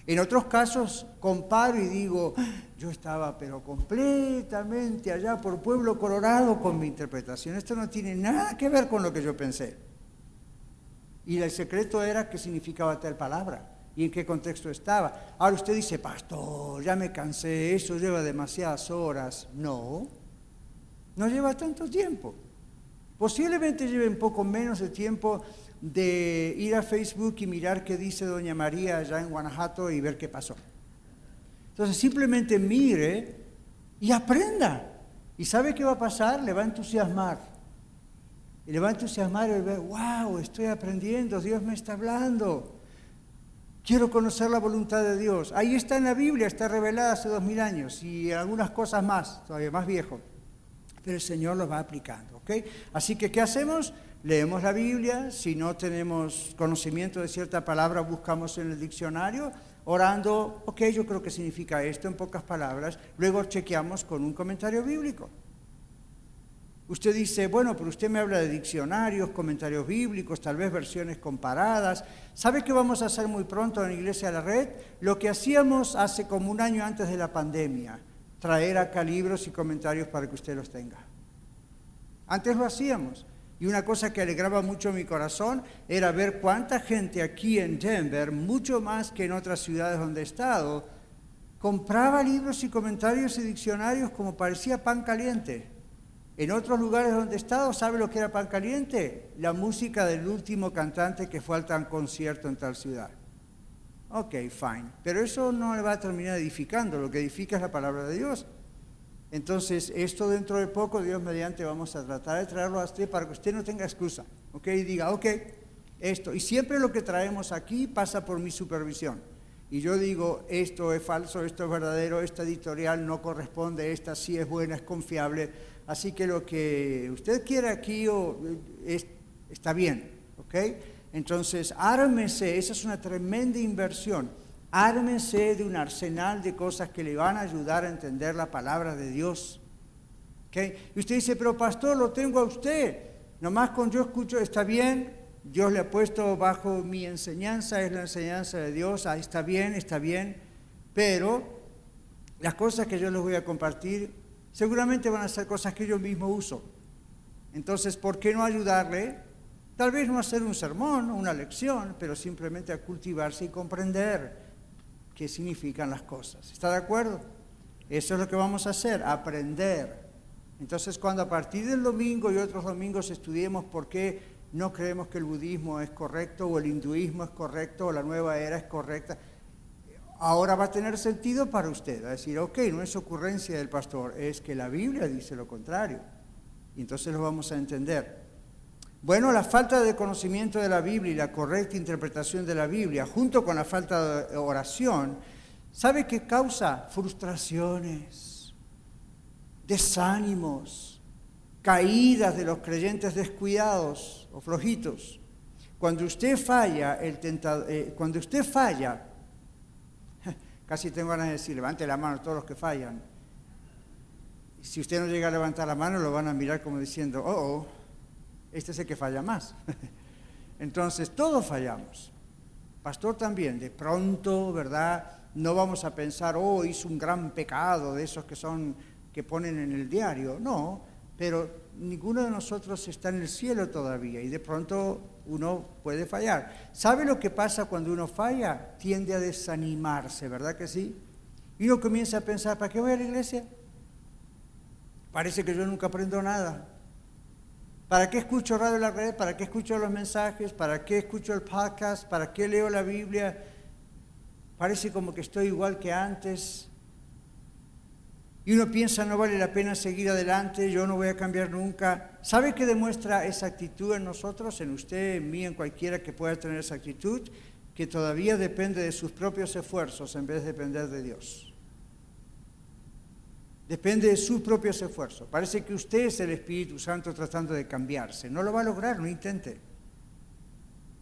En otros casos comparo y digo, yo estaba pero completamente allá por Pueblo Colorado con mi interpretación. Esto no tiene nada que ver con lo que yo pensé. Y el secreto era qué significaba tal palabra y en qué contexto estaba. Ahora usted dice, pastor, ya me cansé, eso lleva demasiadas horas. No, no lleva tanto tiempo. Posiblemente lleve un poco menos de tiempo de ir a Facebook y mirar qué dice Doña María allá en Guanajuato y ver qué pasó. Entonces simplemente mire y aprenda. ¿Y sabe qué va a pasar? Le va a entusiasmar. Y le va a entusiasmar y ver, wow, estoy aprendiendo, Dios me está hablando. Quiero conocer la voluntad de Dios. Ahí está en la Biblia, está revelada hace dos mil años y algunas cosas más, todavía más viejo. Pero el Señor lo va aplicando, ¿ok? Así que, ¿qué hacemos? Leemos la Biblia, si no tenemos conocimiento de cierta palabra, buscamos en el diccionario, orando, ok, yo creo que significa esto en pocas palabras, luego chequeamos con un comentario bíblico. Usted dice, bueno, pero usted me habla de diccionarios, comentarios bíblicos, tal vez versiones comparadas. ¿Sabe qué vamos a hacer muy pronto en la Iglesia de la Red? Lo que hacíamos hace como un año antes de la pandemia, traer acá libros y comentarios para que usted los tenga. Antes lo hacíamos. Y una cosa que alegraba mucho mi corazón era ver cuánta gente aquí en Denver, mucho más que en otras ciudades donde he estado, compraba libros y comentarios y diccionarios como parecía pan caliente. En otros lugares donde he estado, ¿sabe lo que era pan caliente? La música del último cantante que fue al concierto en tal ciudad. Ok, fine. Pero eso no le va a terminar edificando, lo que edifica es la palabra de Dios. Entonces, esto dentro de poco, Dios mediante, vamos a tratar de traerlo a usted para que usted no tenga excusa. Ok, y diga, ok, esto. Y siempre lo que traemos aquí pasa por mi supervisión. Y yo digo, esto es falso, esto es verdadero, esta editorial no corresponde, esta sí es buena, es confiable Así que lo que usted quiere aquí está bien, ¿ok? Entonces, ármese, esa es una tremenda inversión. Ármese de un arsenal de cosas que le van a ayudar a entender la palabra de Dios. ¿ok? Y usted dice, pero pastor, lo tengo a usted. Nomás con yo escucho, está bien, Dios le ha puesto bajo mi enseñanza, es la enseñanza de Dios, ahí está bien, está bien, pero las cosas que yo les voy a compartir seguramente van a ser cosas que yo mismo uso. Entonces, ¿por qué no ayudarle? Tal vez no hacer un sermón o una lección, pero simplemente a cultivarse y comprender qué significan las cosas. ¿Está de acuerdo? Eso es lo que vamos a hacer, aprender. Entonces, cuando a partir del domingo y otros domingos estudiemos por qué no creemos que el budismo es correcto o el hinduismo es correcto o la nueva era es correcta, ahora va a tener sentido para usted. Va a decir, ok, no es ocurrencia del pastor, es que la Biblia dice lo contrario. Y entonces lo vamos a entender. Bueno, la falta de conocimiento de la Biblia y la correcta interpretación de la Biblia, junto con la falta de oración, ¿sabe qué causa? Frustraciones, desánimos, caídas de los creyentes descuidados o flojitos. Cuando usted falla, eh, cuando usted falla, Casi tengo ganas de decir, levante la mano todos los que fallan. Si usted no llega a levantar la mano, lo van a mirar como diciendo, oh, oh este es el que falla más. Entonces, todos fallamos. Pastor también, de pronto, ¿verdad? No vamos a pensar, oh, hizo un gran pecado de esos que son, que ponen en el diario. No, pero ninguno de nosotros está en el cielo todavía y de pronto uno puede fallar. ¿Sabe lo que pasa cuando uno falla? Tiende a desanimarse, ¿verdad que sí? Y uno comienza a pensar, ¿para qué voy a la iglesia? Parece que yo nunca aprendo nada. ¿Para qué escucho radio la red? ¿Para qué escucho los mensajes? ¿Para qué escucho el podcast? ¿Para qué leo la Biblia? Parece como que estoy igual que antes. Y uno piensa, no vale la pena seguir adelante, yo no voy a cambiar nunca. ¿Sabe qué demuestra esa actitud en nosotros, en usted, en mí, en cualquiera que pueda tener esa actitud? Que todavía depende de sus propios esfuerzos en vez de depender de Dios. Depende de sus propios esfuerzos. Parece que usted es el Espíritu Santo tratando de cambiarse. No lo va a lograr, no intente.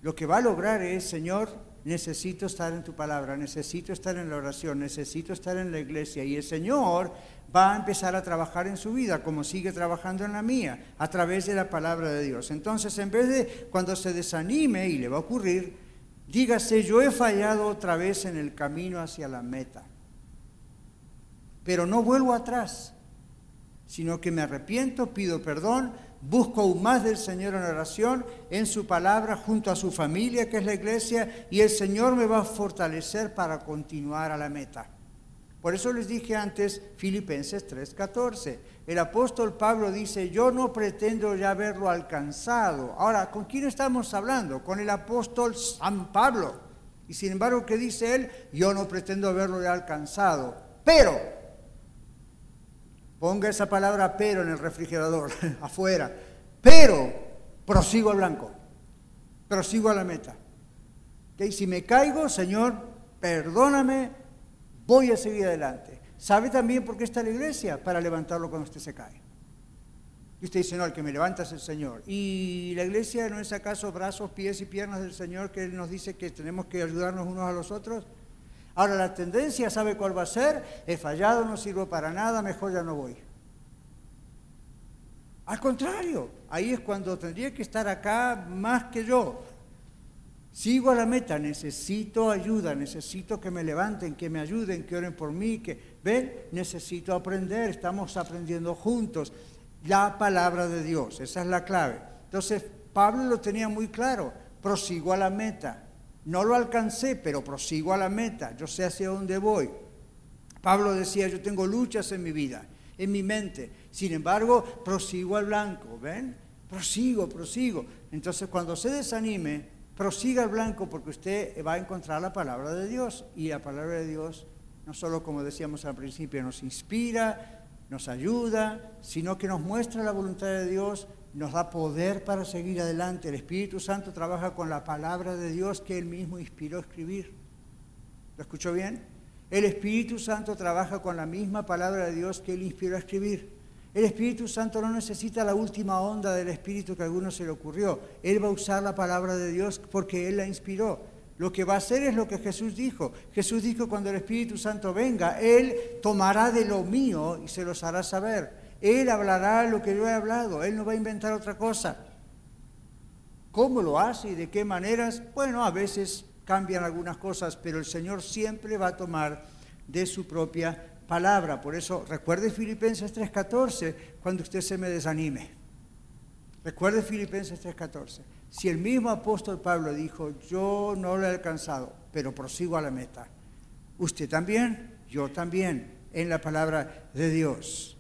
Lo que va a lograr es, Señor, necesito estar en tu palabra, necesito estar en la oración, necesito estar en la iglesia. Y el Señor va a empezar a trabajar en su vida, como sigue trabajando en la mía, a través de la palabra de Dios. Entonces, en vez de cuando se desanime, y le va a ocurrir, dígase, yo he fallado otra vez en el camino hacia la meta, pero no vuelvo atrás, sino que me arrepiento, pido perdón, busco aún más del Señor en oración, en su palabra, junto a su familia, que es la iglesia, y el Señor me va a fortalecer para continuar a la meta. Por eso les dije antes Filipenses 3:14. El apóstol Pablo dice, yo no pretendo ya haberlo alcanzado. Ahora, ¿con quién estamos hablando? Con el apóstol San Pablo. Y sin embargo, ¿qué dice él? Yo no pretendo haberlo ya alcanzado. Pero, ponga esa palabra pero en el refrigerador, afuera. Pero, prosigo al blanco. Prosigo a la meta. ¿Okay? Si me caigo, Señor, perdóname, voy a seguir adelante. ¿Sabe también por qué está la iglesia? Para levantarlo cuando usted se cae. Y usted dice, no, el que me levanta es el Señor. ¿Y la iglesia no es acaso brazos, pies y piernas del Señor que nos dice que tenemos que ayudarnos unos a los otros? Ahora la tendencia, ¿sabe cuál va a ser? He fallado, no sirvo para nada, mejor ya no voy. Al contrario, ahí es cuando tendría que estar acá más que yo. Sigo a la meta, necesito ayuda, necesito que me levanten, que me ayuden, que oren por mí, que, ven, necesito aprender, estamos aprendiendo juntos la palabra de Dios, esa es la clave. Entonces, Pablo lo tenía muy claro, prosigo a la meta. No lo alcancé, pero prosigo a la meta, yo sé hacia dónde voy. Pablo decía, yo tengo luchas en mi vida, en mi mente, sin embargo, prosigo al blanco, ¿ven? Prosigo, prosigo. Entonces, cuando se desanime, prosiga el blanco porque usted va a encontrar la palabra de Dios y la palabra de Dios no solo como decíamos al principio nos inspira, nos ayuda, sino que nos muestra la voluntad de Dios, nos da poder para seguir adelante. El Espíritu Santo trabaja con la palabra de Dios que Él mismo inspiró a escribir. ¿Lo escuchó bien? El Espíritu Santo trabaja con la misma palabra de Dios que Él inspiró a escribir. El Espíritu Santo no necesita la última onda del Espíritu que a algunos se le ocurrió. Él va a usar la palabra de Dios porque Él la inspiró. Lo que va a hacer es lo que Jesús dijo. Jesús dijo, cuando el Espíritu Santo venga, Él tomará de lo mío y se los hará saber. Él hablará lo que yo he hablado. Él no va a inventar otra cosa. ¿Cómo lo hace y de qué maneras? Bueno, a veces cambian algunas cosas, pero el Señor siempre va a tomar de su propia palabra. Por eso recuerde Filipenses 3:14 cuando usted se me desanime. Recuerde Filipenses 3:14. Si el mismo apóstol Pablo dijo, yo no lo he alcanzado, pero prosigo a la meta. Usted también, yo también, en la palabra de Dios.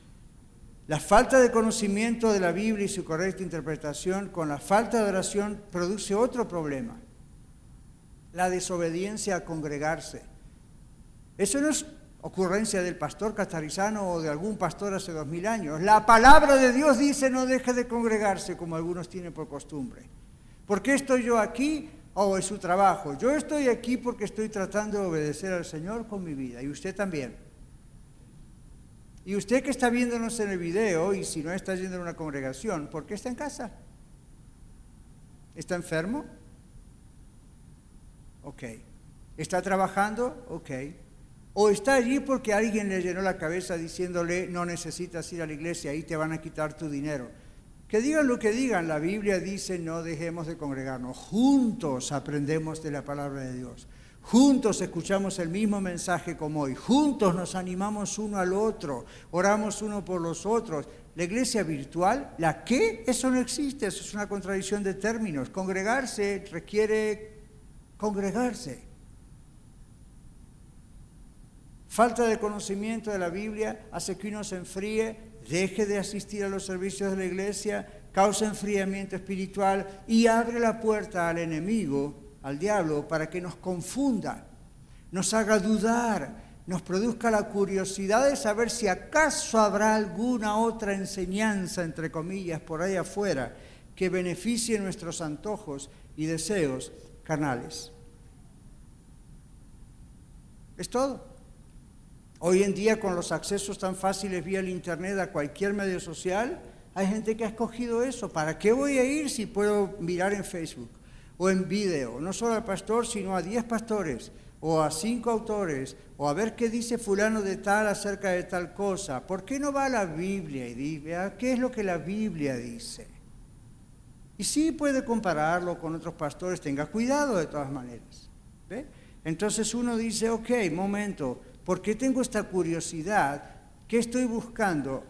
La falta de conocimiento de la Biblia y su correcta interpretación con la falta de oración produce otro problema, la desobediencia a congregarse. Eso no es ocurrencia del pastor catarizano o de algún pastor hace dos mil años. La palabra de Dios dice no deje de congregarse como algunos tienen por costumbre. ¿Por qué estoy yo aquí? O oh, es su trabajo. Yo estoy aquí porque estoy tratando de obedecer al Señor con mi vida y usted también. Y usted que está viéndonos en el video y si no está yendo a una congregación, ¿por qué está en casa? ¿Está enfermo? Ok. ¿Está trabajando? Ok. O está allí porque alguien le llenó la cabeza diciéndole, no necesitas ir a la iglesia, ahí te van a quitar tu dinero. Que digan lo que digan, la Biblia dice, no dejemos de congregarnos. Juntos aprendemos de la palabra de Dios. Juntos escuchamos el mismo mensaje como hoy. Juntos nos animamos uno al otro. Oramos uno por los otros. La iglesia virtual, ¿la qué? Eso no existe. Eso es una contradicción de términos. Congregarse requiere congregarse. Falta de conocimiento de la Biblia hace que uno se enfríe, deje de asistir a los servicios de la iglesia, causa enfriamiento espiritual y abre la puerta al enemigo, al diablo, para que nos confunda, nos haga dudar, nos produzca la curiosidad de saber si acaso habrá alguna otra enseñanza, entre comillas, por ahí afuera, que beneficie nuestros antojos y deseos carnales. Es todo. Hoy en día con los accesos tan fáciles vía el Internet a cualquier medio social, hay gente que ha escogido eso. ¿Para qué voy a ir si puedo mirar en Facebook? O en video, no solo al pastor, sino a diez pastores o a cinco autores, o a ver qué dice fulano de tal acerca de tal cosa. ¿Por qué no va a la Biblia y dice, ah, ¿qué es lo que la Biblia dice? Y sí puede compararlo con otros pastores, tenga cuidado de todas maneras. Entonces uno dice, ok, momento, ¿por qué tengo esta curiosidad? ¿Qué estoy buscando?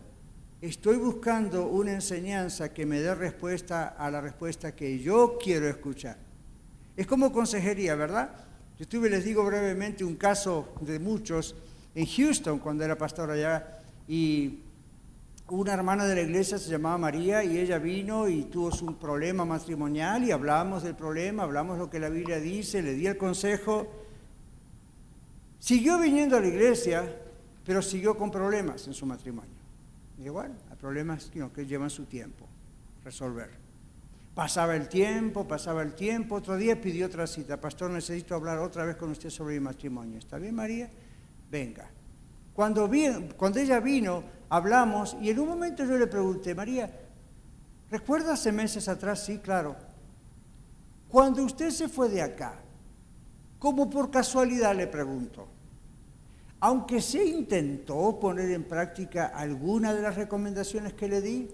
Estoy buscando una enseñanza que me dé respuesta a la respuesta que yo quiero escuchar. Es como consejería, ¿verdad? Yo estuve, les digo brevemente, un caso de muchos en Houston cuando era pastor allá y una hermana de la iglesia se llamaba María y ella vino y tuvo un problema matrimonial y hablamos del problema, hablamos lo que la Biblia dice, le di el consejo. Siguió viniendo a la iglesia, pero siguió con problemas en su matrimonio. Y bueno, hay problemas que llevan su tiempo resolver. Pasaba el tiempo, pasaba el tiempo, otro día pidió otra cita. Pastor, necesito hablar otra vez con usted sobre mi matrimonio. ¿Está bien, María? Venga. Cuando, ella vino, hablamos y en un momento yo le pregunté, María, ¿recuerda hace meses atrás? Sí, claro. Cuando usted se fue de acá, como por casualidad le pregunto, aunque se intentó poner en práctica alguna de las recomendaciones que le di,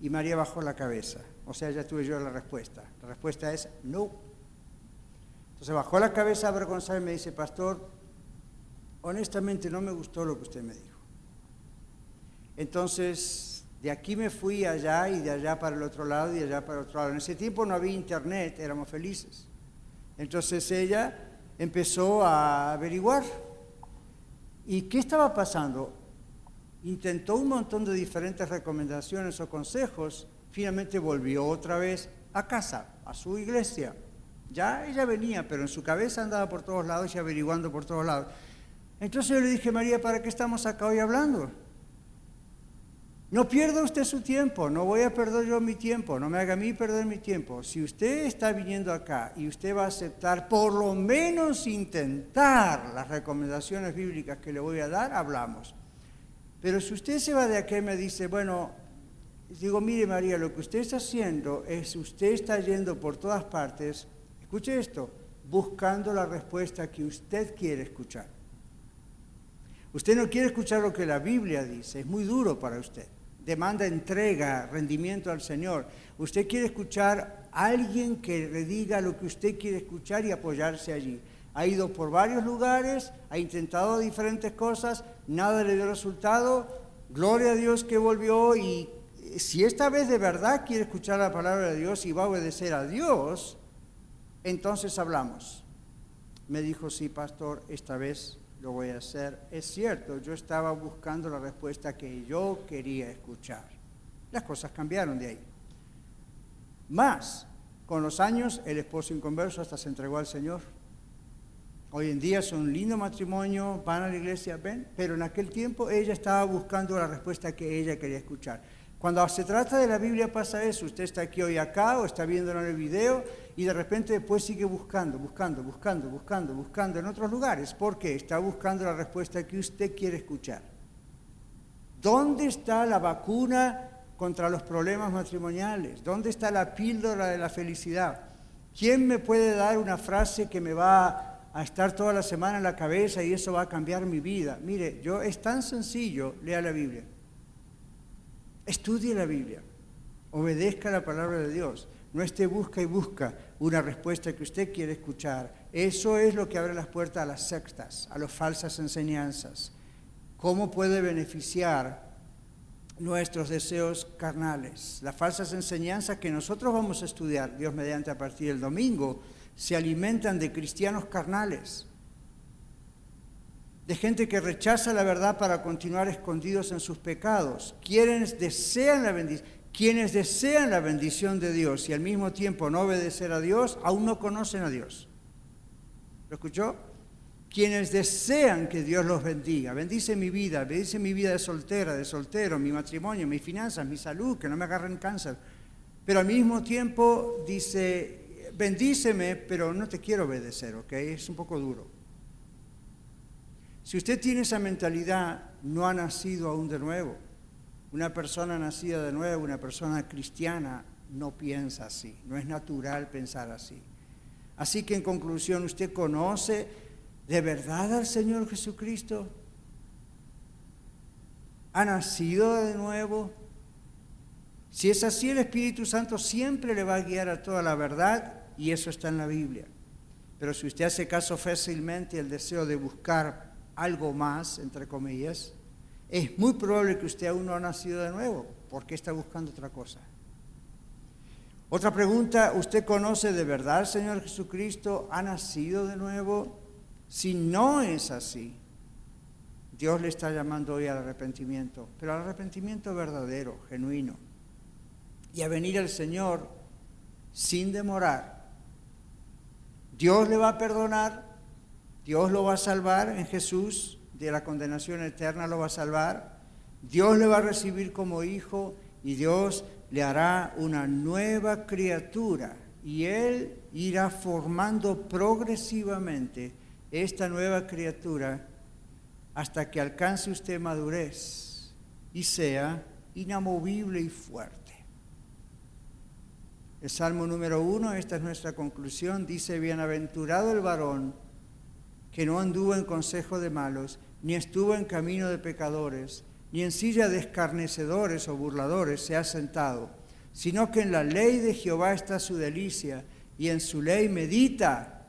y María bajó la cabeza. O sea, ya tuve yo la respuesta. La respuesta es no. Entonces bajó la cabeza avergonzada y me dice, pastor, honestamente no me gustó lo que usted me dijo. Entonces, de aquí me fui allá y de allá para el otro lado y de allá para el otro lado. En ese tiempo no había internet, éramos felices. Entonces ella empezó a averiguar. ¿Y qué estaba pasando? Intentó un montón de diferentes recomendaciones o consejos finalmente volvió otra vez a casa, a su iglesia. Ya ella venía, pero en su cabeza andaba por todos lados y averiguando por todos lados. Entonces yo le dije, María, ¿para qué estamos acá hoy hablando? No pierda usted su tiempo, no voy a perder yo mi tiempo, no me haga a mí perder mi tiempo. Si usted está viniendo acá y usted va a aceptar por lo menos intentar las recomendaciones bíblicas que le voy a dar, hablamos. Pero si usted se va de acá y me dice, bueno, digo, mire María, lo que usted está haciendo es, usted está yendo por todas partes, escuche esto, buscando la respuesta que usted quiere escuchar. Usted no quiere escuchar lo que la Biblia dice, es muy duro para usted. Demanda entrega, rendimiento al Señor. Usted quiere escuchar a alguien que le diga lo que usted quiere escuchar y apoyarse allí. Ha ido por varios lugares, ha intentado diferentes cosas, nada le dio resultado. Gloria a Dios que volvió y si esta vez de verdad quiere escuchar la palabra de Dios y va a obedecer a Dios, entonces hablamos. Me dijo, sí, pastor, esta vez lo voy a hacer. Es cierto, yo estaba buscando la respuesta que yo quería escuchar. Las cosas cambiaron de ahí. Más, con los años, el esposo inconverso hasta se entregó al Señor. Hoy en día son un lindo matrimonio, van a la iglesia, ven, pero en aquel tiempo ella estaba buscando la respuesta que ella quería escuchar. Cuando se trata de la Biblia pasa eso, usted está aquí hoy acá o está viendo en el video y de repente después sigue buscando, buscando, buscando, buscando, buscando en otros lugares. ¿Por qué? Está buscando la respuesta que usted quiere escuchar. ¿Dónde está la vacuna contra los problemas matrimoniales? ¿Dónde está la píldora de la felicidad? ¿Quién me puede dar una frase que me va a estar toda la semana en la cabeza y eso va a cambiar mi vida? Mire, yo es tan sencillo, lea la Biblia. Estudie la Biblia, obedezca la palabra de Dios, no esté busca y busca una respuesta que usted quiere escuchar. Eso es lo que abre las puertas a las sectas, a las falsas enseñanzas. ¿Cómo puede beneficiar nuestros deseos carnales? Las falsas enseñanzas que nosotros vamos a estudiar, Dios mediante a partir del domingo, se alimentan de cristianos carnales de gente que rechaza la verdad para continuar escondidos en sus pecados, quienes desean la bendición, quienes desean la bendición de Dios y al mismo tiempo no obedecer a Dios, aún no conocen a Dios. ¿Lo escuchó? Quienes desean que Dios los bendiga, bendice mi vida, bendice mi vida de soltera, de soltero, mi matrimonio, mis finanzas, mi salud, que no me agarren cáncer. Pero al mismo tiempo dice, bendíceme, pero no te quiero obedecer, ¿ok? Es un poco duro. Si usted tiene esa mentalidad, no ha nacido aún de nuevo. Una persona nacida de nuevo, una persona cristiana, no piensa así, no es natural pensar así. Así que en conclusión, ¿usted conoce de verdad al Señor Jesucristo? ¿Ha nacido de nuevo? Si es así, el Espíritu Santo siempre le va a guiar a toda la verdad y eso está en la Biblia. Pero si usted hace caso fácilmente el deseo de buscar algo más, entre comillas, es muy probable que usted aún no ha nacido de nuevo, porque está buscando otra cosa. Otra pregunta, ¿usted conoce de verdad al Señor Jesucristo? ¿Ha nacido de nuevo? Si no es así, Dios le está llamando hoy al arrepentimiento, pero al arrepentimiento verdadero, genuino, y a venir al Señor sin demorar. Dios le va a perdonar, Dios lo va a salvar en Jesús, de la condenación eterna lo va a salvar, Dios le va a recibir como hijo y Dios le hará una nueva criatura y Él irá formando progresivamente esta nueva criatura hasta que alcance usted madurez y sea inamovible y fuerte. El Salmo número uno, esta es nuestra conclusión, dice, bienaventurado el varón que no anduvo en consejo de malos, ni estuvo en camino de pecadores, ni en silla de escarnecedores o burladores se ha sentado, sino que en la ley de Jehová está su delicia, y en su ley medita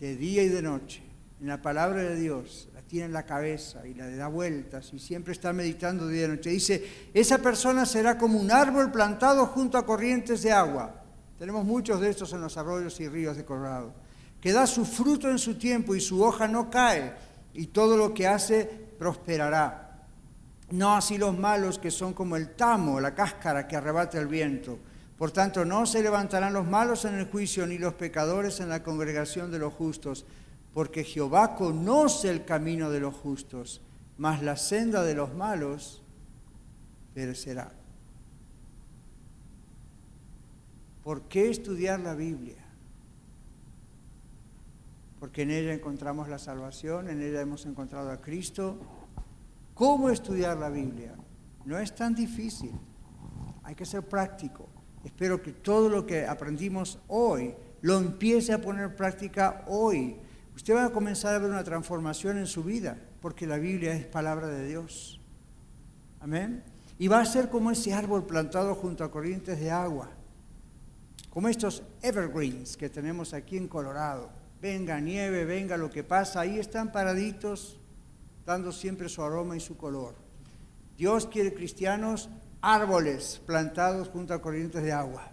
de día y de noche, en la palabra de Dios, la tiene en la cabeza y la da vueltas y siempre está meditando día y noche. Dice, esa persona será como un árbol plantado junto a corrientes de agua. Tenemos muchos de estos en los arroyos y ríos de Colorado que da su fruto en su tiempo y su hoja no cae, y todo lo que hace prosperará. No así los malos que son como el tamo, la cáscara que arrebata el viento. Por tanto, no se levantarán los malos en el juicio, ni los pecadores en la congregación de los justos, porque Jehová conoce el camino de los justos, mas la senda de los malos perecerá. ¿Por qué estudiar la Biblia? Porque en ella encontramos la salvación, en ella hemos encontrado a Cristo. ¿Cómo estudiar la Biblia? No es tan difícil, hay que ser práctico. Espero que todo lo que aprendimos hoy lo empiece a poner en práctica hoy. Usted va a comenzar a ver una transformación en su vida, porque la Biblia es palabra de Dios. Amén. Y va a ser como ese árbol plantado junto a corrientes de agua, como estos evergreens que tenemos aquí en Colorado venga nieve, venga lo que pasa, ahí están paraditos dando siempre su aroma y su color. Dios quiere cristianos árboles plantados junto a corrientes de agua.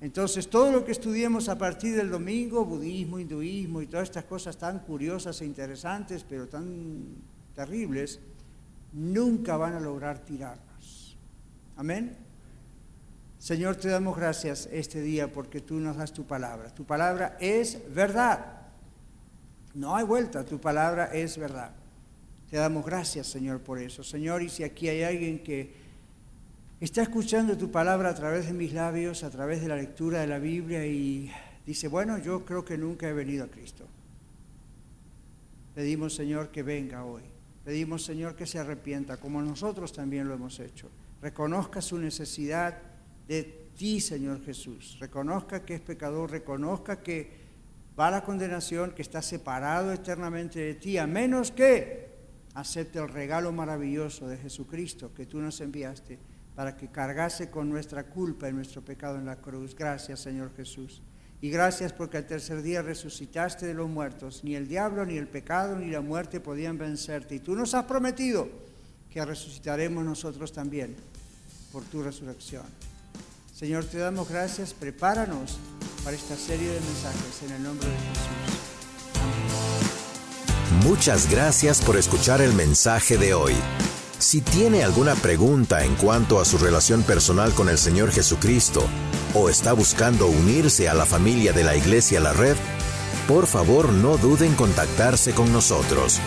Entonces, todo lo que estudiemos a partir del domingo, budismo, hinduismo y todas estas cosas tan curiosas e interesantes, pero tan terribles, nunca van a lograr tirarnos. Amén. Señor, te damos gracias este día porque tú nos das tu palabra. Tu palabra es verdad. No hay vuelta, tu palabra es verdad. Te damos gracias, Señor, por eso. Señor, y si aquí hay alguien que está escuchando tu palabra a través de mis labios, a través de la lectura de la Biblia y dice, bueno, yo creo que nunca he venido a Cristo. Pedimos, Señor, que venga hoy. Pedimos, Señor, que se arrepienta, como nosotros también lo hemos hecho. Reconozca su necesidad de ti, Señor Jesús. Reconozca que es pecador, reconozca que va a la condenación, que está separado eternamente de ti, a menos que acepte el regalo maravilloso de Jesucristo que tú nos enviaste para que cargase con nuestra culpa y nuestro pecado en la cruz. Gracias, Señor Jesús. Y gracias porque al tercer día resucitaste de los muertos. Ni el diablo, ni el pecado, ni la muerte podían vencerte. Y tú nos has prometido que resucitaremos nosotros también por tu resurrección. Señor, te damos gracias. Prepáranos para esta serie de mensajes en el nombre de Jesús. Muchas gracias por escuchar el mensaje de hoy. Si tiene alguna pregunta en cuanto a su relación personal con el Señor Jesucristo o está buscando unirse a la familia de la Iglesia La Red, por favor no duden en contactarse con nosotros.